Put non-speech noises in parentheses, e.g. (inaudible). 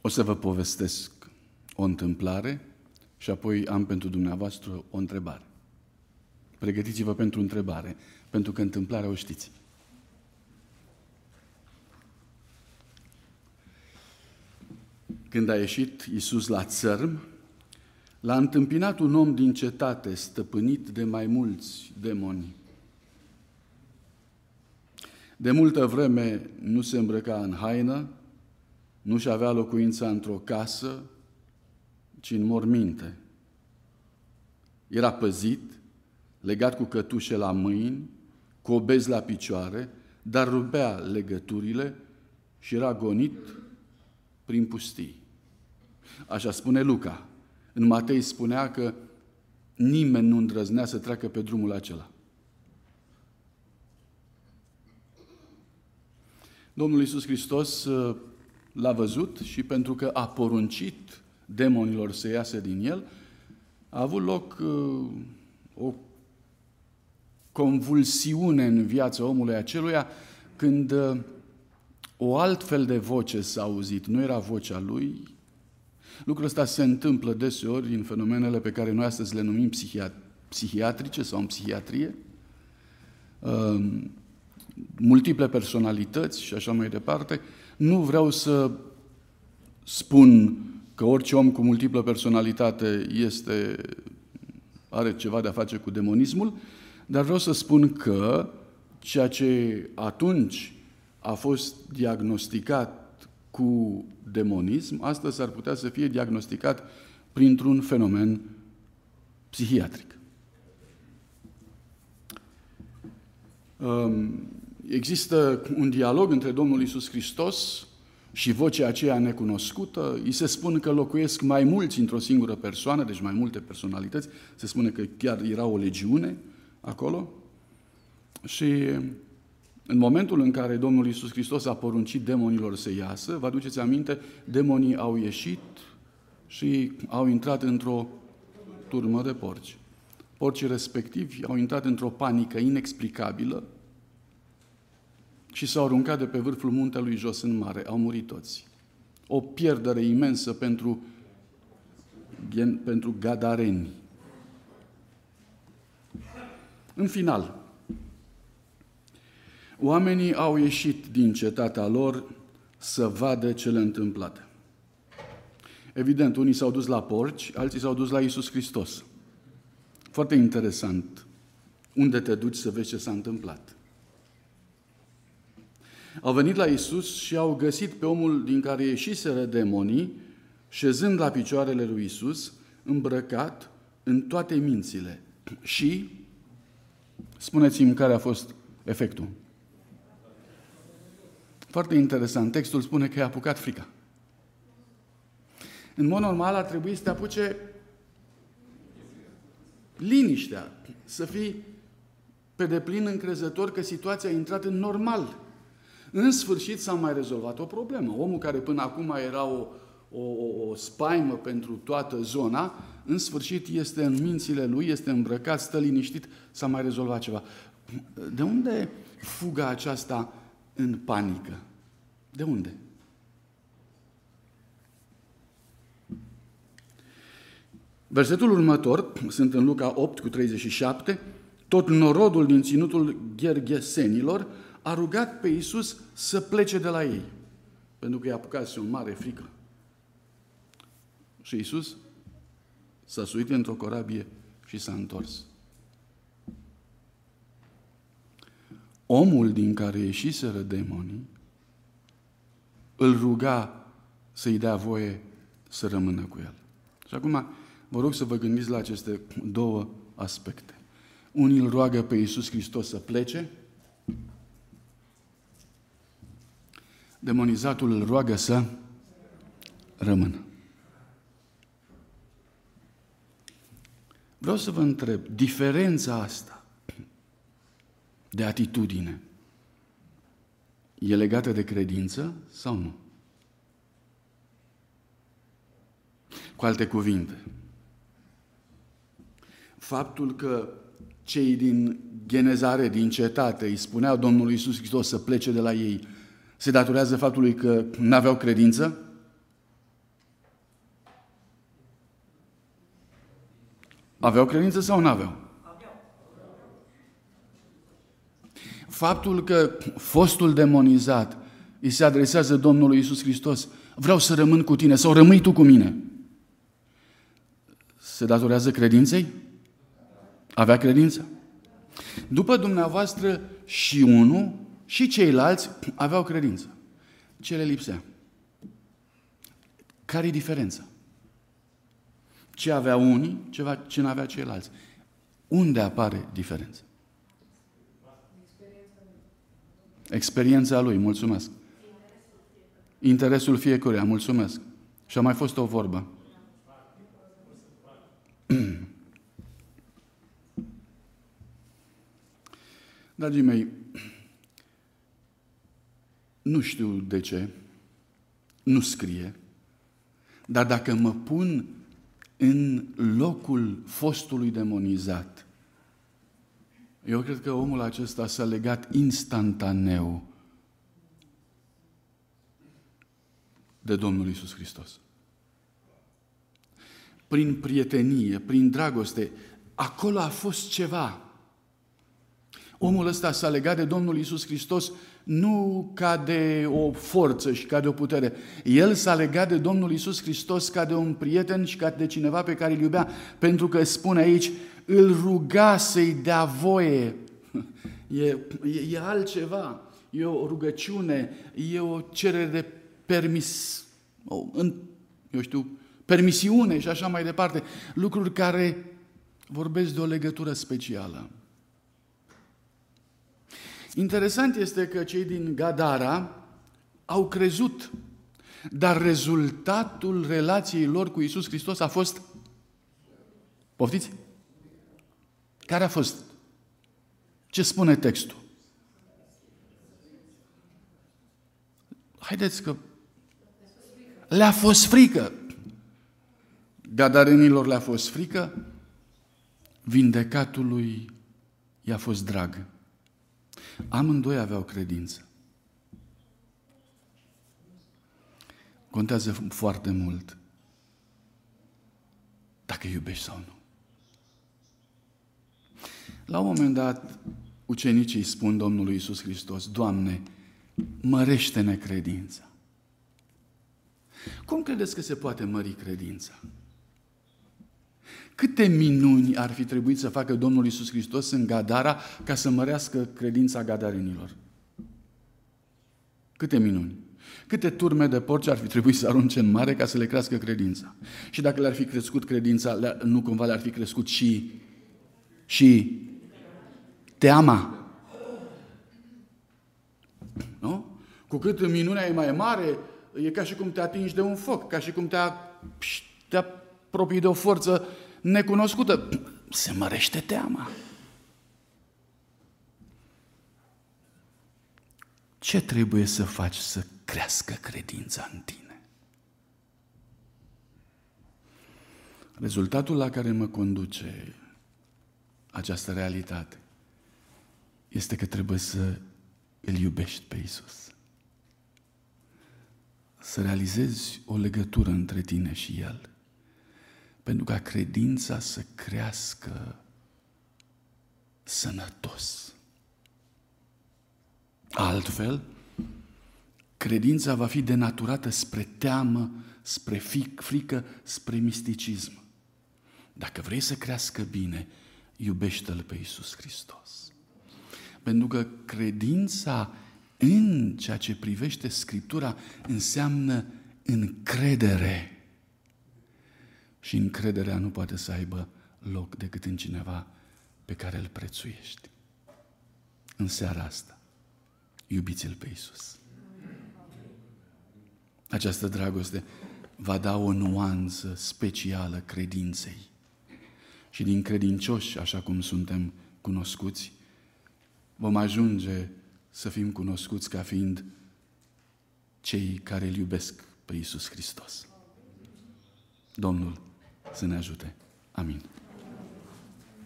O să vă povestesc o întâmplare și apoi am pentru dumneavoastră o întrebare. Pregătiți-vă pentru întrebare, pentru că întâmplarea o știți. Când a ieșit Iisus la țărm, l-a întâmpinat un om din cetate, stăpânit de mai mulți demoni. De multă vreme nu se îmbrăca în haină, nu-și avea locuința într-o casă, ci în morminte. Era păzit, legat cu cătușe la mâini, cu obezi la picioare, dar rupea legăturile și era gonit prin pustii. Așa spune Luca. În Matei spunea că nimeni nu îndrăznea să treacă pe drumul acela. Domnul Iisus Hristos uh, l-a văzut și pentru că a poruncit demonilor să iasă din el, a avut loc uh, o convulsiune în viața omului aceluia când uh, o altfel de voce s-a auzit. Nu era vocea lui. Lucrul ăsta se întâmplă deseori în fenomenele pe care noi astăzi le numim psihiatrice sau în psihiatrie. Um, multiple personalități și așa mai departe. Nu vreau să spun că orice om cu multiplă personalitate este, are ceva de a face cu demonismul, dar vreau să spun că ceea ce atunci a fost diagnosticat cu demonism, astăzi ar putea să fie diagnosticat printr-un fenomen psihiatric. Um, există un dialog între Domnul Isus Hristos și vocea aceea necunoscută, îi se spune că locuiesc mai mulți într-o singură persoană, deci mai multe personalități, se spune că chiar era o legiune acolo. Și în momentul în care Domnul Iisus Hristos a poruncit demonilor să iasă, vă aduceți aminte, demonii au ieșit și au intrat într-o turmă de porci. Porcii respectivi au intrat într-o panică inexplicabilă, și s-au aruncat de pe vârful muntelui jos în mare. Au murit toți. O pierdere imensă pentru, pentru gadareni. În final, oamenii au ieșit din cetatea lor să vadă cele întâmplate. Evident, unii s-au dus la porci, alții s-au dus la Isus Hristos. Foarte interesant. Unde te duci să vezi ce s-a întâmplat? Au venit la Isus și au găsit pe omul din care ieșiseră demonii, șezând la picioarele lui Isus, îmbrăcat în toate mințile. Și, spuneți-mi care a fost efectul. Foarte interesant, textul spune că i-a apucat frica. În mod normal ar trebui să te apuce liniștea, să fii pe deplin încrezător că situația a intrat în normal. În sfârșit s-a mai rezolvat o problemă. Omul care până acum era o, o, o spaimă pentru toată zona, în sfârșit este în mințile lui, este îmbrăcat, stă liniștit, s-a mai rezolvat ceva. De unde fuga aceasta în panică? De unde? Versetul următor, sunt în Luca 8 cu 37, tot norodul din ținutul Gherghesenilor a rugat pe Iisus să plece de la ei, pentru că i-a apucat un mare frică. Și Iisus s-a suit într-o corabie și s-a întors. Omul din care ieșiseră demonii îl ruga să-i dea voie să rămână cu el. Și acum vă rog să vă gândiți la aceste două aspecte. Unii îl roagă pe Iisus Hristos să plece, demonizatul îl roagă să rămână. Vreau să vă întreb, diferența asta de atitudine e legată de credință sau nu? Cu alte cuvinte, faptul că cei din Genezare, din cetate, îi spuneau Domnului Iisus Hristos să plece de la ei, se datorează faptului că nu aveau credință? Aveau credință sau nu aveau? Faptul că fostul demonizat îi se adresează Domnului Isus Hristos, vreau să rămân cu tine sau rămâi tu cu mine, se datorează credinței? Avea credință? După dumneavoastră și unul și ceilalți aveau credință. Ce le lipsea? Care e diferența? Ce avea unii, ce, ce nu avea ceilalți? Unde apare diferența? Experiența lui, mulțumesc. Interesul fiecăruia, mulțumesc. Și a mai fost o vorbă. (clears throat) Dragii mei, nu știu de ce, nu scrie, dar dacă mă pun în locul fostului demonizat, eu cred că omul acesta s-a legat instantaneu de Domnul Isus Hristos. Prin prietenie, prin dragoste, acolo a fost ceva. Omul ăsta s-a legat de Domnul Isus Hristos nu ca de o forță și ca de o putere. El s-a legat de Domnul Isus Hristos ca de un prieten și ca de cineva pe care îl iubea, pentru că spune aici, îl ruga să-i dea voie. (laughs) E, e, e altceva, e o rugăciune, e o cerere de permis, o, în, eu știu, permisiune și așa mai departe. Lucruri care vorbesc de o legătură specială. Interesant este că cei din Gadara au crezut, dar rezultatul relației lor cu Isus Hristos a fost Poftiți? Care a fost? Ce spune textul? Haideți că le-a fost frică. Gadarenilor le-a fost frică, vindecatului i-a fost drag. Amândoi aveau credință. Contează foarte mult dacă iubești sau nu. La un moment dat, ucenicii spun Domnului Isus Hristos, Doamne, mărește-ne credința. Cum credeți că se poate mări credința? Câte minuni ar fi trebuit să facă Domnul Isus Hristos în Gadara ca să mărească credința gadarenilor? Câte minuni? Câte turme de porci ar fi trebuit să arunce în mare ca să le crească credința? Și dacă le-ar fi crescut credința, nu cumva le-ar fi crescut și, și teama? Nu? Cu cât minunea e mai mare, e ca și cum te atingi de un foc, ca și cum te, te apropii de o forță necunoscută, se mărește teama. Ce trebuie să faci să crească credința în tine? Rezultatul la care mă conduce această realitate este că trebuie să îl iubești pe Isus. Să realizezi o legătură între tine și El pentru ca credința să crească sănătos. Altfel, credința va fi denaturată spre teamă, spre frică, spre misticism. Dacă vrei să crească bine, iubește-L pe Iisus Hristos. Pentru că credința în ceea ce privește Scriptura înseamnă încredere. Și încrederea nu poate să aibă loc decât în cineva pe care îl prețuiești. În seara asta, iubiți-L pe Iisus. Această dragoste va da o nuanță specială credinței. Și din credincioși, așa cum suntem cunoscuți, vom ajunge să fim cunoscuți ca fiind cei care îl iubesc pe Iisus Hristos. Domnul să ne ajute. Amin.